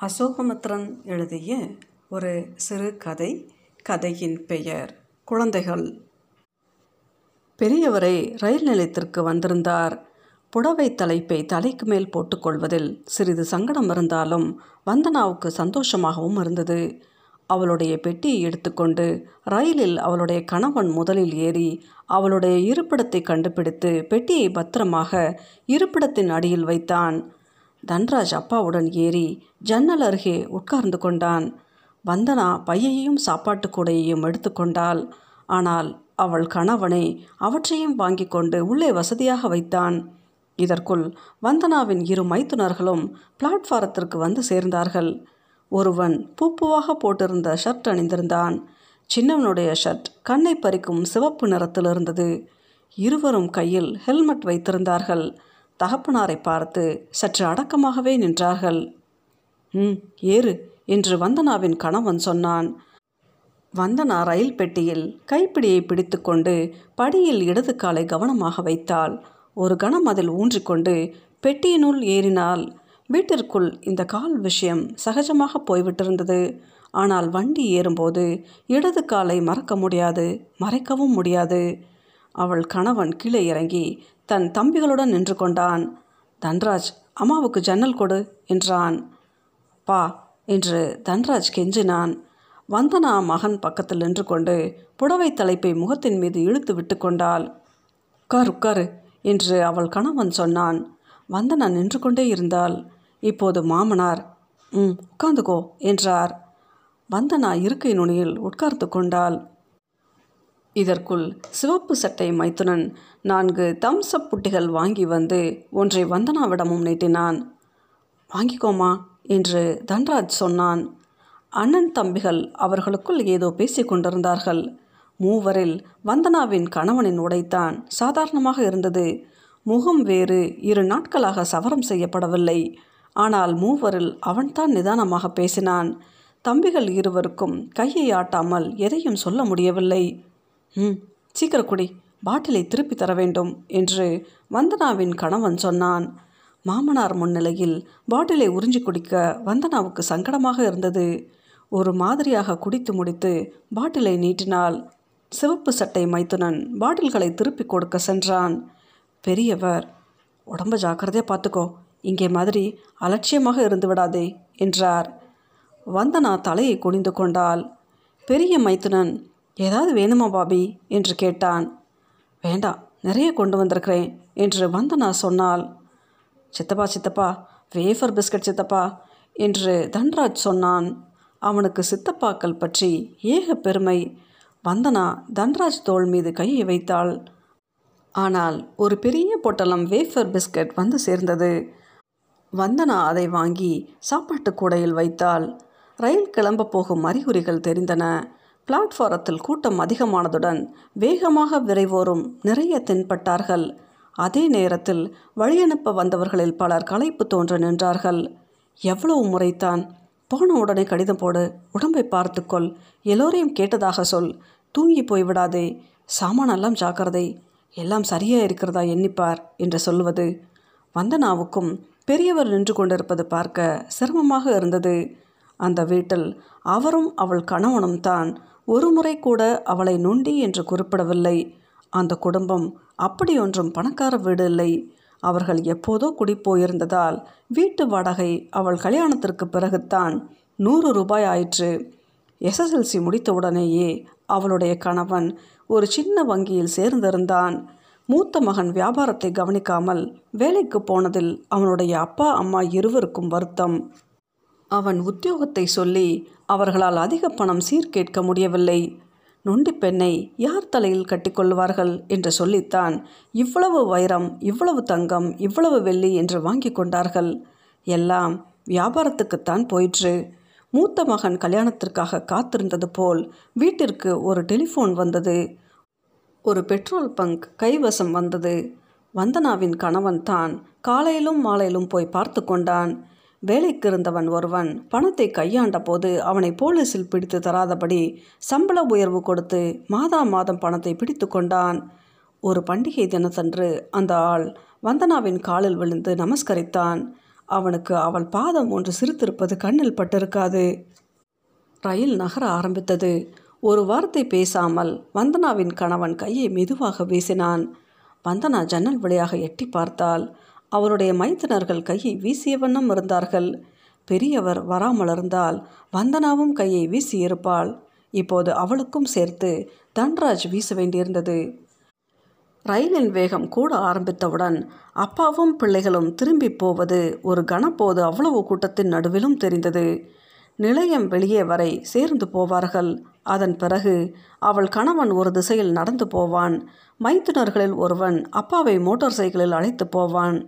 அசோகமித்ரன் எழுதிய ஒரு சிறுகதை கதையின் பெயர் குழந்தைகள். பெரியவரை ரயில் நிலையத்திற்கு வந்திருந்தார். புடவை தலைப்பை தலைக்கு மேல் போட்டுக்கொள்வதில் சிறிது சங்கடம் இருந்தாலும் வந்தனாவுக்கு சந்தோஷமாகவும் இருந்தது. அவளுடைய பெட்டியை எடுத்துக்கொண்டு ரயிலில் அவளுடைய கணவன் முதலில் ஏறி அவளுடைய இருப்பிடத்தை கண்டுபிடித்து பெட்டியை பத்திரமாக இருப்பிடத்தின் அடியில் வைத்தான். தன்ராஜ் அப்பாவுடன் ஏறி ஜன்னல் அருகே உட்கார்ந்து கொண்டான். வந்தனா பையையும் சாப்பாட்டு கூடையையும் எடுத்துக்கொண்டாள் ஆனால் அவள் கணவனை அவற்றையும் வாங்கி கொண்டு உள்ளே வசதியாக வைத்தான். இதற்குள் வந்தனாவின் இரு மைத்துனர்களும் பிளாட்ஃபாரத்திற்கு வந்து சேர்ந்தார்கள். ஒருவன் பூப்புவாக போட்டிருந்த ஷர்ட் அணிந்திருந்தான். சின்னவனுடைய ஷர்ட் கண்ணை பறிக்கும் சிவப்பு நிறத்தில் இருந்தது இருவரும் கையில் ஹெல்மெட் வைத்திருந்தார்கள். தகப்பனாரை பார்த்து சற்று அடக்கமாகவே நின்றார்கள். ம் ஏறு என்று வந்தனாவின் கணவன் சொன்னான். வந்தனா ரயில் பெட்டியில் கைப்பிடியை பிடித்துக்கொண்டு படியில் இடது காலை கவனமாக வைத்தாள். ஒரு கணம் அதில் ஊன்றிக்கொண்டு பெட்டியினுள் ஏறினாள். வீட்டிற்குள் இந்த கால் விஷயம் சகஜமாக போய்விட்டிருந்தது. ஆனால் வண்டி ஏறும்போது இடது காலை மறக்க முடியாது மறைக்கவும் முடியாது. அவள் கணவன் கீழே இறங்கி தன் தம்பிகளுடன் நின்று கொண்டான். தன்ராஜ் அம்மாவுக்கு ஜன்னல் கொடு என்றான். பா என்று தன்ராஜ் கெஞ்சினான். வந்தனா மகன் பக்கத்தில் நின்று கொண்டு புடவை தலைப்பை முகத்தின் மீது இழுத்து விட்டு கொண்டாள். உட்கார் உட்காரு என்று அவள் கணவன் சொன்னான். வந்தனா நின்று கொண்டே இருந்தாள். இப்போது மாமனார் ம் உட்காந்துக்கோ என்றார். வந்தனா இருக்கை நுனியில் உட்கார்ந்து கொண்டாள். இதற்குள் சிவப்பு சட்டை மைத்துனன் நான்கு தம்சப் புட்டிகள் வாங்கி வந்து ஒன்றை வந்தனாவிடமும் நீட்டினான். வாங்கிக்கோமா என்று தன்ராஜ் சொன்னான். அண்ணன் தம்பிகள் அவர்களுக்குள் ஏதோ பேசிக் கொண்டிருந்தார்கள். மூவரில் வந்தனாவின் கணவனின் உடைத்தான் சாதாரணமாக இருந்தது. முகம் வேறு இரு நாட்களாக சவரம் செய்யப்படவில்லை. ஆனால் மூவரில் அவன்தான் நிதானமாக பேசினான். தம்பிகள் இருவருக்கும் கையை ஆட்டாமல் எதையும் சொல்ல முடியவில்லை. ம் சீக்கிர குடி. பாட்டிலை திருப்பி தர வேண்டும் என்று வந்தனாவின் கணவன் சொன்னான். மாமனார் முன்னிலையில் பாட்டிலை உறிஞ்சி குடிக்க வந்தனாவுக்கு சங்கடமாக இருந்தது. ஒரு மாதிரியாக குடித்து முடித்து பாட்டிலை நீட்டினால் சிவப்பு சட்டை மைத்துனன் பாட்டில்களை திருப்பி கொடுக்க சென்றான். பெரியவர் உடம்ப ஜாக்கிரதையாக பார்த்துக்கோ. இங்கே மாதிரி அலட்சியமாக இருந்து விடாதே என்றார். வந்தனா தலையை குனிந்து கொண்டாள். பெரிய மைத்துனன் ஏதாவது வேணுமா பாபி? என்று கேட்டான். வேண்டாம் நிறைய கொண்டு வந்திருக்கிறேன் என்று வந்தனா சொன்னாள். சித்தப்பா சித்தப்பா வேஃபர் பிஸ்கட் சித்தப்பா என்று தன்ராஜ் சொன்னான். அவனுக்கு சித்தப்பாக்கள் பற்றி ஏக பெருமை வந்தனா தன்ராஜ் தோள் மீது கையை வைத்தாள். ஆனால் ஒரு பெரிய பொட்டலம் வேஃபர் பிஸ்கட் வந்து சேர்ந்தது. வந்தனா அதை வாங்கி சாப்பாட்டு கூடையில் வைத்தாள். ரயில் கிளம்ப போகும் அறிகுறிகள் தெரிந்தன. பிளாட்ஃபாரத்தில் கூட்டம் அதிகமானதுடன் வேகமாக விரைவோரும் நிறைய தென்பட்டார்கள். அதே நேரத்தில் வழியனுப்ப வந்தவர்களில் பலர் களைப்பு தோன்ற நின்றார்கள். எவ்வளவு முறைத்தான்? போன உடனே கடிதம் போடு உடம்பை பார்த்துக்கொள் எல்லோரையும் கேட்டதாக சொல் தூங்கி போய்விடாதே சாமானெல்லாம் ஜாக்கிரதை எல்லாம் சரியாக இருக்கிறதா எண்ணிப்பார் என்று சொல்வது. வந்தனாவுக்கும் பெரியவர் நின்று கொண்டிருப்பது பார்க்க சிரமமாக இருந்தது. அந்த வீட்டில் அவரும் அவள் கணவனும் தான் ஒரு முறை கூட அவளை நொண்டி என்று குறிப்பிடவில்லை. அந்த குடும்பம் அப்படி ஒன்றும் பணக்கார வீடு இல்லை. அவர்கள் எப்போதோ குடிப்போயிருந்ததால் வீட்டு வாடகை அவள் கல்யாணத்திற்கு பிறகுத்தான் நூறு ரூபாய் ஆயிற்று. எஸ்எஸ்எல்சி முடித்தவுடனேயே அவளுடைய கணவன் ஒரு சின்ன வங்கியில் சேர்ந்திருந்தான். மூத்த மகன் வியாபாரத்தை கவனிக்காமல் வேலைக்கு போனதில் அவனுடைய அப்பா அம்மா இருவருக்கும் வருத்தம். அவன் உத்தியோகத்தை சொல்லி அவர்களால் அதிக பணம் சீர்கேட்க முடியவில்லை. நொண்டி பெண்ணை யார் தலையில் கட்டிக்கொள்வார்கள் என்று சொல்லித்தான் இவ்வளவு வைரம் இவ்வளவு தங்கம் இவ்வளவு வெள்ளி என்று வாங்கி கொண்டார்கள். எல்லாம் வியாபாரத்துக்குத்தான் போயிற்று. மூத்த மகன் கல்யாணத்திற்காக காத்திருந்தது போல் வீட்டிற்கு ஒரு டெலிஃபோன் வந்தது. ஒரு பெட்ரோல் பங்க் கைவசம் வந்தது. வந்தனாவின் கணவன் தான் காலையிலும் மாலையிலும் போய் பார்த்து கொண்டான். வேலைக்கு இருந்தவன் ஒருவன் பணத்தை கையாண்ட போது அவனை போலீஸில் பிடித்து தராதபடி சம்பள உயர்வு கொடுத்து மாதா மாதம் பணத்தை பிடித்து கொண்டான். ஒரு பண்டிகை தினத்தன்று அந்த ஆள் வந்தனாவின் காலில் விழுந்து நமஸ்கரித்தான். அவனுக்கு அவள் பாதம் ஒன்று சிரித்திருப்பது கண்ணில் பட்டிருக்காது. ரயில் நகர ஆரம்பித்தது. ஒரு வார்த்தை பேசாமல் வந்தனாவின் கணவன் கையை மெதுவாக வீசினான். வந்தனா ஜன்னல் வழியாக எட்டி பார்த்தாள் அவருடைய மைத்தினர்கள் கையை வீசிய வண்ணம் இருந்தார்கள். பெரியவர் வராமலிருந்தால் வந்தனாவும் கையை வீசியிருப்பாள் இப்போது அவளுக்கும் சேர்த்து தன்ராஜ் வீச வேண்டியிருந்தது. ரயிலின் வேகம் கூட ஆரம்பித்தவுடன் அப்பாவும் பிள்ளைகளும் திரும்பி போவது ஒரு கணப்போது அவ்வளவு கூட்டத்தின் நடுவிலும் தெரிந்தது. நிலையம் வெளியே வரை சேர்ந்து போவார்கள். அதன் பிறகு அவள் கணவன் ஒரு திசையில் நடந்து போவான். மைத்துனர்களில் ஒருவன் அப்பாவை மோட்டார் சைக்கிளில் அழைத்து போவான்.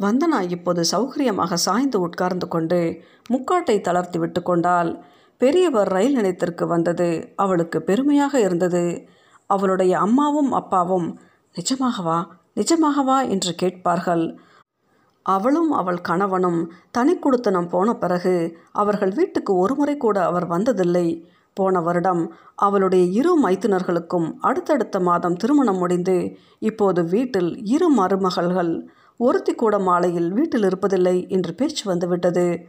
வந்தனா இப்போது சௌகரியமாக சாய்ந்து உட்கார்ந்து கொண்டு முக்காட்டை தளர்த்தி விட்டு கொண்டால் பெரியவர் ரயில் நிலையத்திற்கு வந்தது. அவளுக்கு பெருமையாக இருந்தது. அவளுடைய அம்மாவும் அப்பாவும் நிஜமாகவா? நிஜமாகவா? என்று கேட்பார்கள். அவளும் அவள் கணவனும் தனி குடுத்தனம் போன பிறகு அவர்கள் வீட்டுக்கு ஒருமுறை கூட அவர் வந்ததில்லை. போன வருடம் அவளுடைய இரு மைத்துனர்களுக்கும் அடுத்தடுத்த மாதம் திருமணம் முடிந்து இப்போது வீட்டில் இரு மருமகள்கள். ஒருத்தி கூட மாலையில் வீட்டில் இருப்பதில்லை என்று பேச்சு வந்துவிட்டது.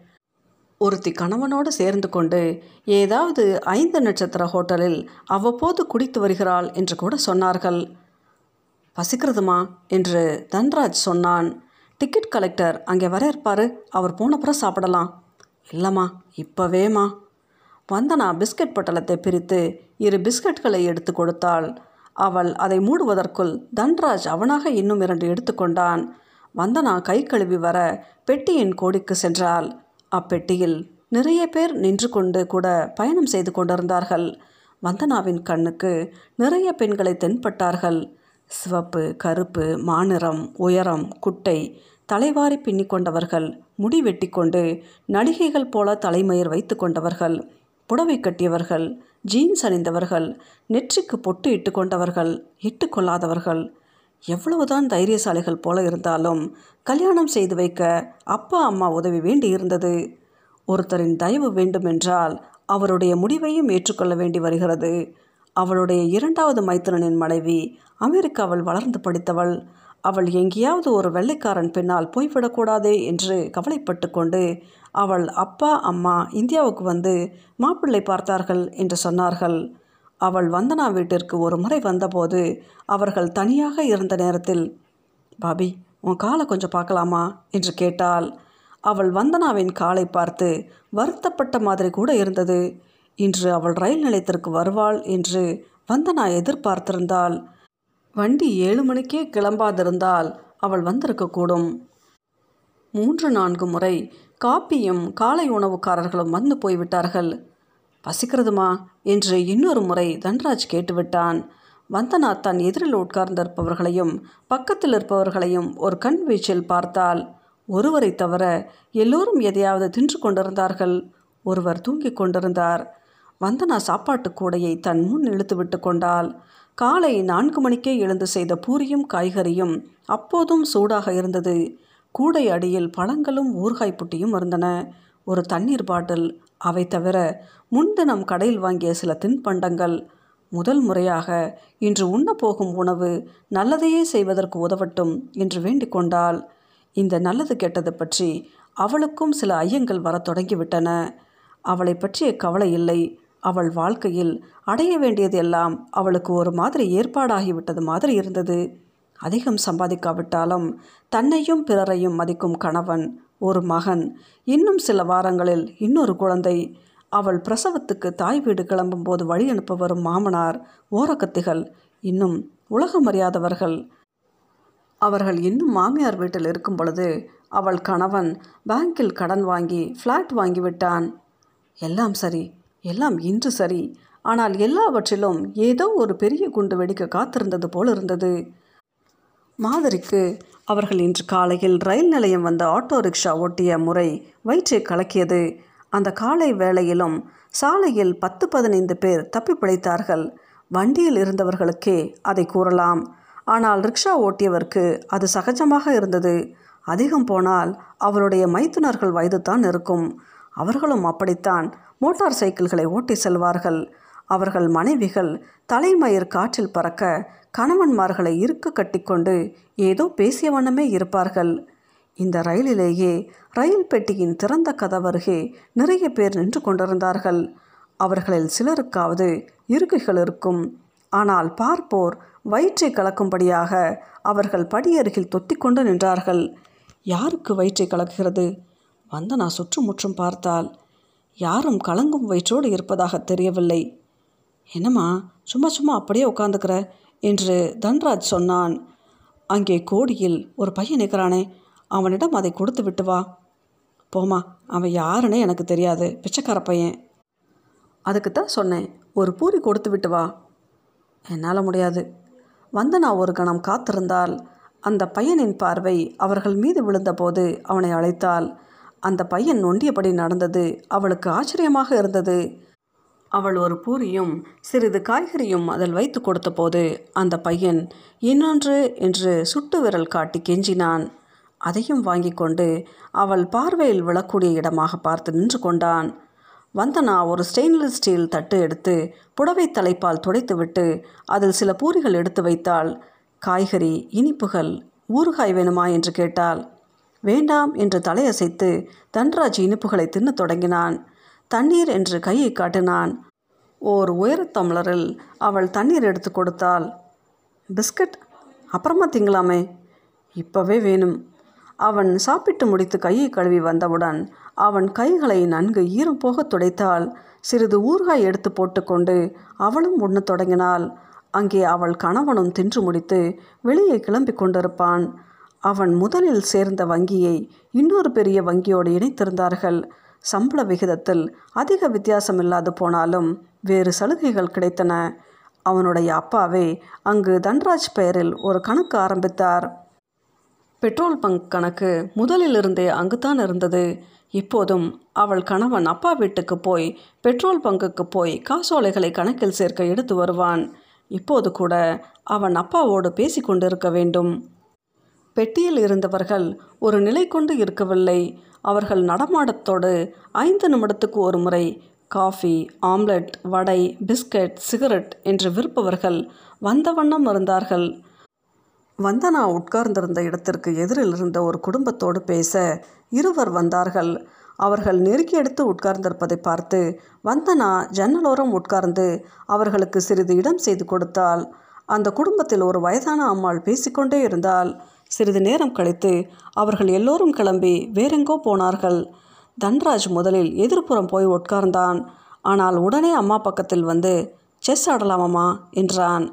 ஒருத்தி கணவனோடு சேர்ந்து கொண்டு ஏதாவது ஐந்து நட்சத்திர ஹோட்டலில் அவ்வப்போது குடித்து வருகிறாள் என்று கூட சொன்னார்கள். பசிக்கிறதுமா? என்று தன்ராஜ் சொன்னான். டிக்கெட் கலெக்டர் அங்கே வர இருப்பார். அவர் போனப்புறம் சாப்பிடலாம். இல்லைம்மா இப்போவேம்மா. வந்தனா பிஸ்கட் பட்டலத்தை பிரித்து இரு பிஸ்கட்களை எடுத்து கொடுத்தாள். அவள் அதை மூடுவதற்குள் தன்ராஜ் அவனாக இன்னும் இரண்டு எடுத்துக்கொண்டான் வந்தனா கை கழுவி வர பெட்டியின் கோடிக்கு சென்றாள். அப்பெட்டியில் நிறைய பேர் நின்று கொண்டு கூட பயணம் செய்து கொண்டிருந்தார்கள். வந்தனாவின் கண்ணுக்கு நிறைய பெண்களை தென்பட்டார்கள். சிவப்பு கருப்பு மாநிறம் உயரம் குட்டை தலைவாரி பின்னி கொண்டவர்கள் முடி வெட்டி கொண்டு நடிகைகள் போல தலைமயிர் வைத்து கொண்டவர்கள் புடவை கட்டியவர்கள் ஜீன்ஸ் அணிந்தவர்கள் நெற்றிக்கு பொட்டு இட்டு கொண்டவர்கள் இட்டு கொள்ளாதவர்கள். எவ்வளவுதான் தைரியசாலிகள் போல இருந்தாலும் கல்யாணம் செய்து வைக்க அப்பா அம்மா உதவி வேண்டி இருந்தது. ஒருத்தரின் தயவு வேண்டுமென்றால் அவருடைய முடிவையும் ஏற்றுக்கொள்ள வேண்டி வருகிறது. அவளுடைய இரண்டாவது மைத்திரனின் மனைவி அமெரிக்காவில் வளர்ந்து படித்தவள். அவள் எங்கேயாவது ஒரு வெள்ளைக்காரன் பின்னால் போய்விடக்கூடாதே என்று கவலைப்பட்டு கொண்டு அவள் அப்பா அம்மா இந்தியாவுக்கு வந்து மாப்பிள்ளை பார்த்தார்கள் என்று சொன்னார்கள். அவள் வந்தனா வீட்டிற்கு ஒரு முறை வந்தபோது அவர்கள் தனியாக இருந்த நேரத்தில் பாபி உன் காலை கொஞ்சம் பார்க்கலாமா? என்று கேட்டாள். அவள் வந்தனாவின் காலை பார்த்து வருத்தப்பட்ட மாதிரி கூட இருந்தது. இன்று அவள் ரயில் நிலையத்திற்கு வருவாள் என்று வந்தனா எதிர்பார்த்திருந்தாள். வண்டி ஏழு மணிக்கே கிளம்பாதிருந்தால் அவள் வந்திருக்கக்கூடும். மூன்று நான்கு முறை காப்பியும் காலை உணவுக்காரர்களும் வந்து போய்விட்டார்கள். பசிக்கிறதுமா? என்று இன்னொரு முறை தன்ராஜ் கேட்டுவிட்டான். வந்தனா தன் எதிரில் உட்கார்ந்திருப்பவர்களையும் பக்கத்தில் இருப்பவர்களையும் ஒரு கண் வீச்சில் பார்த்தால் ஒருவரை தவிர எல்லோரும் எதையாவது தின்று கொண்டிருந்தார்கள். ஒருவர் தூங்கிக் கொண்டிருந்தார். வந்தனா சாப்பாட்டு கூடையை தன் முன் இழுத்து விட்டு கொண்டாள். காலை நான்கு மணிக்கே எழுந்து செய்த பூரியும் காய்கறியும் அப்போதும் சூடாக இருந்தது. கூடை அடியில் பழங்களும் ஊறுகாய் புட்டியும் இருந்தன. ஒரு தண்ணீர் பாட்டில். அவை தவிர முன்தினம் கடையில் வாங்கிய சில தின்பண்டங்கள். முதல் முறையாக இன்று உண்ணப்போகும் உணவு நல்லதையே செய்வதற்கு உதவட்டும் என்று வேண்டிக் கொண்டாள். இந்த நல்லது கெட்டது பற்றி அவளுக்கும் சில ஐயங்கள் வரத் தொடங்கிவிட்டன அவளை பற்றிய கவலை இல்லை. அவள் வாழ்க்கையில் அடைய வேண்டியது எல்லாம் அவளுக்கு ஒரு மாதிரி ஏற்பாடாகிவிட்டது மாதிரி இருந்தது. அதிகம் சம்பாதிக்காவிட்டாலும் தன்னையும் பிறரையும் மதிக்கும் கணவன் ஒரு மகன் இன்னும் சில வாரங்களில் இன்னொரு குழந்தை. அவள் பிரசவத்துக்கு தாய் வீடு கிளம்பும்போது வழி அனுப்ப வரும் மாமனார் ஓரக்கத்திகள் இன்னும் உலகம் அறியாதவர்கள். அவர்கள் இன்னும் மாமியார் வீட்டில் இருக்கும் பொழுது அவள் கணவன் பேங்கில் கடன் வாங்கி ஃப்ளாட் வாங்கிவிட்டான். எல்லாம் சரி எல்லாம் இன்று சரி. ஆனால் எல்லாவற்றிலும் ஏதோ ஒரு பெரிய குண்டு வெடிக்க காத்திருந்தது போல் இருந்தது. மாதிரிக்கு அவர்கள் இன்று காலையில் ரயில் நிலையம் வந்த ஆட்டோ ரிக்ஷா ஓட்டிய முறை வயிற்றை கலக்கியது. அந்த காலை வேளையிலும் சாலையில் பத்து பதினைந்து பேர் தப்பி பிழைத்தார்கள். வண்டியில் இருந்தவர்களுக்கே அதை கூறலாம். ஆனால் ரிக்ஷா ஓட்டியவருக்கு அது சகஜமாக இருந்தது. அதிகம் போனால் அவருடைய மைத்துனர்கள் வயதுதான் இருக்கும். அவர்களும் அப்படித்தான் மோட்டார் சைக்கிள்களை ஓட்டி செல்வார்கள். அவர்கள் மனைவிகள் தலைமயிர் காற்றில் பறக்க கணவன்மார்களை இருக்க கட்டிக்கொண்டு ஏதோ பேசிய வண்ணமே இருப்பார்கள். இந்த ரயிலிலேயே ரயில் பெட்டியின் திறந்த கதவருகே நிறைய பேர் நின்று கொண்டிருந்தார்கள். அவர்களில் சிலருக்காவது இருக்கைகள் இருக்கும். ஆனால் பார்ப்போர் வயிற்றை கலக்கும்படியாக அவர்கள் படியருகில் தொத்திக்கொண்டு நின்றார்கள். யாருக்கு வயிற்றை கலக்குகிறது? வந்தனா சுற்றுமுற்றும் பார்த்தால் யாரும் கலங்கும் வயிற்றோடு இருப்பதாக தெரியவில்லை. என்னம்மா சும்மா சும்மா அப்படியே உட்காந்துக்கிற என்று தன்ராஜ் சொன்னான். அங்கே கோடியில் ஒரு பையன் நிற்கிறானே அவனிடம் அதை கொடுத்து விட்டு வா. போமா அவன் யாருன்னே எனக்கு தெரியாது பிச்சைக்கார பையன். அதுக்கு தான் சொன்னேன் ஒரு பூரி கொடுத்து விட்டு வா. என்னால் முடியாது. வந்தனா ஒரு கணம் காத்திருந்தால் அந்த பையனின் பார்வை அவர்கள் மீது விழுந்தபோது அவனை அழைத்தாள். அந்த பையன் நொண்டியபடி நடந்தது. அவளுக்கு ஆச்சரியமாக இருந்தது. அவள் ஒரு பூரியும் சிறிது காய்கறியும் அதில் வைத்து கொடுத்தபோது அந்த பையன் இன்னொன்று என்று சுட்டு விரல் காட்டி கெஞ்சினான். அதையும் வாங்கி கொண்டு அவள் பார்வையில் விழக்கூடிய இடமாக பார்த்து நின்று கொண்டான். வந்தனா ஒரு ஸ்டெயின்லெஸ் ஸ்டீல் தட்டு எடுத்து புடவை தலைப்பால் துடைத்துவிட்டு அதில் சில பூரிகள் எடுத்து வைத்தாள். காய்கறி இனிப்புகள் ஊறுகாய் வேணுமா? என்று கேட்டாள். வேண்டாம் என்று தலையசைத்து தன்ராஜ் இனிப்புகளை தின்னத் தொடங்கினான். தண்ணீர் என்று கையை காட்டினான். ஓர் உயரத்தம்ளரில் அவள் தண்ணீர் எடுத்து கொடுத்தாள். பிஸ்கட் அப்புறமா திங்கலாமே. இப்போவே வேணும். அவன் சாப்பிட்டு முடித்து கையை கழுவி வந்தவுடன் அவன் கைகளை நன்கு ஈரம் போக துடைத்தாள். சிறிது ஊறுகாய் எடுத்து போட்டுக்கொண்டு அவளும் உண்ணத் தொடங்கினாள். அங்கே அவள் கணவனும் தின்று முடித்து வெளியே கிளம்பி கொண்டிருப்பான். அவன் முதலில் சேர்ந்த வங்கியை இன்னொரு பெரிய வங்கியோடு இணைத்திருந்தார்கள். சம்பள விகிதத்தில் அதிக வித்தியாசம் இல்லாது போனாலும் வேறு சலுகைகள் கிடைத்தன. அவனுடைய அப்பாவே அங்கு தன்ராஜ் பெயரில் ஒரு கணக்கு ஆரம்பித்தார். பெட்ரோல் பங்க் கணக்கு முதலிலிருந்தே அங்குதான் இருந்தது. இப்போதும் அவள் கணவன் அப்பா வீட்டுக்கு போய் பெட்ரோல் பங்குக்கு போய் காசோலைகளை கணக்கில் சேர்க்க எடுத்து வருவான். இப்போது கூட அவன் அப்பாவோடு பேசி கொண்டிருக்க வேண்டும். பெட்டியில் இருந்தவர்கள் ஒரு நிலை கொண்டு இருக்கவில்லை. அவர்கள் நடமாடத்தோடு ஐந்து நிமிடத்துக்கு ஒரு முறை coffee omelette vada biscuit cigarette என்று விற்பவர்கள் வந்த வண்ணம் இருந்தார்கள். வந்தனா உட்கார்ந்திருந்த இடத்திற்கு எதிரில் இருந்த ஒரு குடும்பத்தோடு பேச இருவர் வந்தார்கள். அவர்கள் நெருக்கி எடுத்து உட்கார்ந்திருப்பதை பார்த்து வந்தனா ஜன்னலோரம் உட்கார்ந்து அவர்களுக்கு சிறிது இடம் செய்து கொடுத்தாள். அந்த குடும்பத்தில் ஒரு வயதான அம்மாள் பேசிக்கொண்டே இருந்தால் சிறிது நேரம் கழித்து அவர்கள் எல்லோரும் கிளம்பி வேறெங்கோ போனார்கள். தன்ராஜ் முதலில் எதிர்ப்புறம் போய் உட்கார்ந்தான். ஆனால் உடனே அம்மா பக்கத்தில் வந்து செஸ் ஆடலாமாமா என்றான்.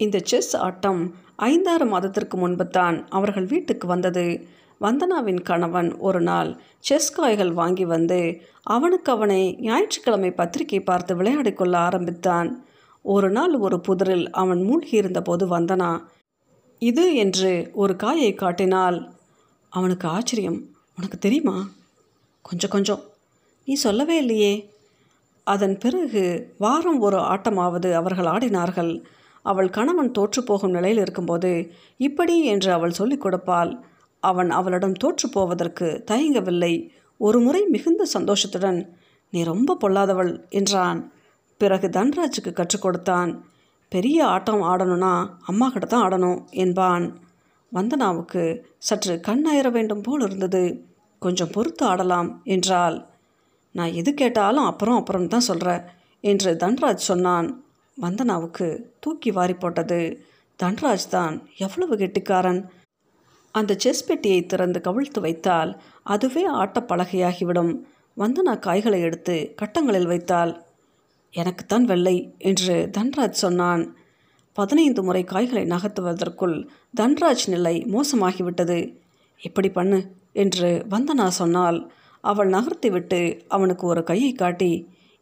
இந்த செஸ் ஆட்டம் ஐந்தாறு மாதத்திற்கு முன்பு தான் அவர்கள் வீட்டுக்கு வந்தது. வந்தனாவின் கணவன் ஒரு நாள் செஸ் காய்கள் வாங்கி வந்து அவனுக்கு அவனை ஞாயிற்றுக்கிழமை பத்திரிகை பார்த்து விளையாடிக்கொள்ள ஆரம்பித்தான். ஒரு நாள் ஒரு புதரில் அவன் மூழ்கியிருந்தபோது வந்தனா இது என்று ஒரு காயை காட்டினால் அவனுக்கு ஆச்சரியம். உனக்கு தெரியுமா? கொஞ்சம் கொஞ்சம். நீ சொல்லவே இல்லையே. அதன் பிறகு வாரம் ஒரு ஆட்டமாவது அவர்கள் ஆடினார்கள். அவள் கணவன் தோற்றுப்போகும் நிலையில் இருக்கும்போது இப்படி என்று அவள் சொல்லிக் கொடுப்பாள். அவன் அவளிடம் தோற்றுப்போவதற்கு தயங்கவில்லை. ஒரு முறை மிகுந்த சந்தோஷத்துடன் நீ ரொம்ப பொல்லாதவள் என்றான். பிறகு தன்ராஜுக்கு கற்றுக் கொடுத்தான். பெரிய ஆட்டம் ஆடணும்னா அம்மா கிட்ட தான் ஆடணும் என்பான். வந்தனாவுக்கு சற்று கண் வேண்டும் போல் இருந்தது. கொஞ்சம் பொறுத்து ஆடலாம் என்றாள். நான் எது கேட்டாலும் அப்புறம் அப்புறம் தான் சொல்கிறேன் என்று தன்ராஜ் சொன்னான். வந்தனாவுக்கு தூக்கி வாரி போட்டது. தன்ராஜ் தான் எவ்வளவு கெட்டிக்காரன். அந்த செஸ் பெட்டியை திறந்து கவிழ்த்து வைத்தால் அதுவே ஆட்டப்பலகையாகிவிடும். வந்தனா காய்களை எடுத்து கட்டங்களில் வைத்தாள். எனக்குத்தான் வெள்ளை என்று தன்ராஜ் சொன்னான். பதினைந்து முறை காய்களை நகர்த்துவதற்குள் தன்ராஜ் நிலை மோசமாகிவிட்டது. இப்படி பண்ணு என்று வந்தனா சொன்னால் அவள் நகர்த்திவிட்டு அவனுக்கு ஒரு கையை காட்டி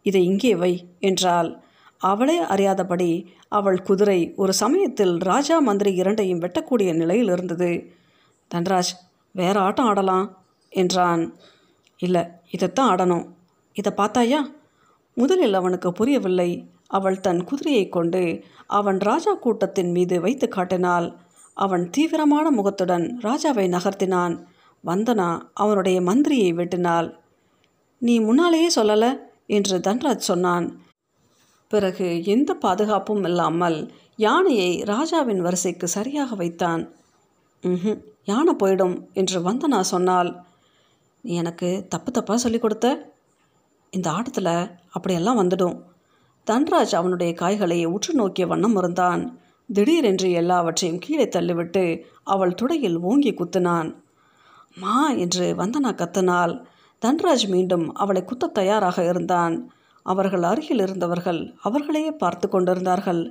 இதை இங்கே வை என்றாள். அவளே அறியாதபடி அவள் குதிரை ஒரு சமயத்தில் ராஜா மந்திரி இரண்டையும் வெட்டக்கூடிய நிலையில் இருந்தது. தன்ராஜ் வேற ஆட்டம் ஆடலாம் என்றான். இல்லை இதைத்தான் ஆடணும். இதை பார்த்தாயா? முதலில் அவனுக்கு புரியவில்லை. அவள் தன் குதிரையை கொண்டு அவன் ராஜா கூட்டத்தின் மீது வைத்து காட்டினாள். அவன் தீவிரமான முகத்துடன் ராஜாவை நகர்த்தினான். வந்தனா அவனுடைய மந்திரியை வெட்டினாள். நீ முன்னாலேயே சொல்லல? என்று தன்ராஜ் சொன்னான். பிறகு எந்த பாதுகாப்பும் இல்லாமல் யானையை ராஜாவின் வரிசைக்கு சரியாக வைத்தான். ம் யானை போயிடும் என்று வந்தனா சொன்னாள். நீ எனக்கு தப்பு தப்பாக சொல்லிக் கொடுத்த? இந்த ஆட்டத்தில் அப்படியெல்லாம் வந்துடும். தன்ராஜ் அவனுடைய காய்களை உற்று நோக்கிய வண்ணம் இருந்தான். திடீரென்று எல்லாவற்றையும் கீழே தள்ளிவிட்டு அவள் துடையில் ஓங்கி குத்தினான். மா என்று வந்தனா கத்தினாள். தன்ராஜ் மீண்டும் அவளை குத்த தயாராக இருந்தான். அவர்கள் அருகில் இருந்தவர்கள் அவர்களையே பார்த்து கொண்டிருந்தார்கள்.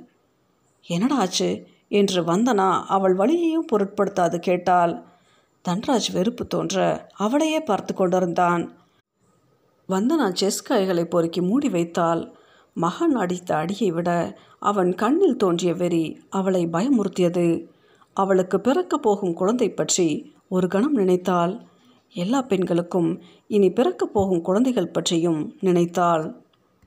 என்னடா ஆச்சு? என்று வந்தனா அவள் வழியையும் பொருட்படுத்தாது கேட்டாள். தன்ராஜ் வெறுப்பு தோன்ற அவளையே பார்த்து கொண்டிருந்தான். வந்தனா செஸ் காய்களை பொறுக்கி மூடி வைத்தாள் மகன் அடித்த அடியை விட அவன் கண்ணில் தோன்றிய வெறி அவளை பயமுறுத்தியது. அவளுக்கு பிறக்கப் போகும் குழந்தை பற்றி ஒரு கணம் நினைத்தாள். எல்லா பெண்களுக்கும் இனி பிறக்கப் போகும் குழந்தைகள் பற்றியும் நினைத்தாள்.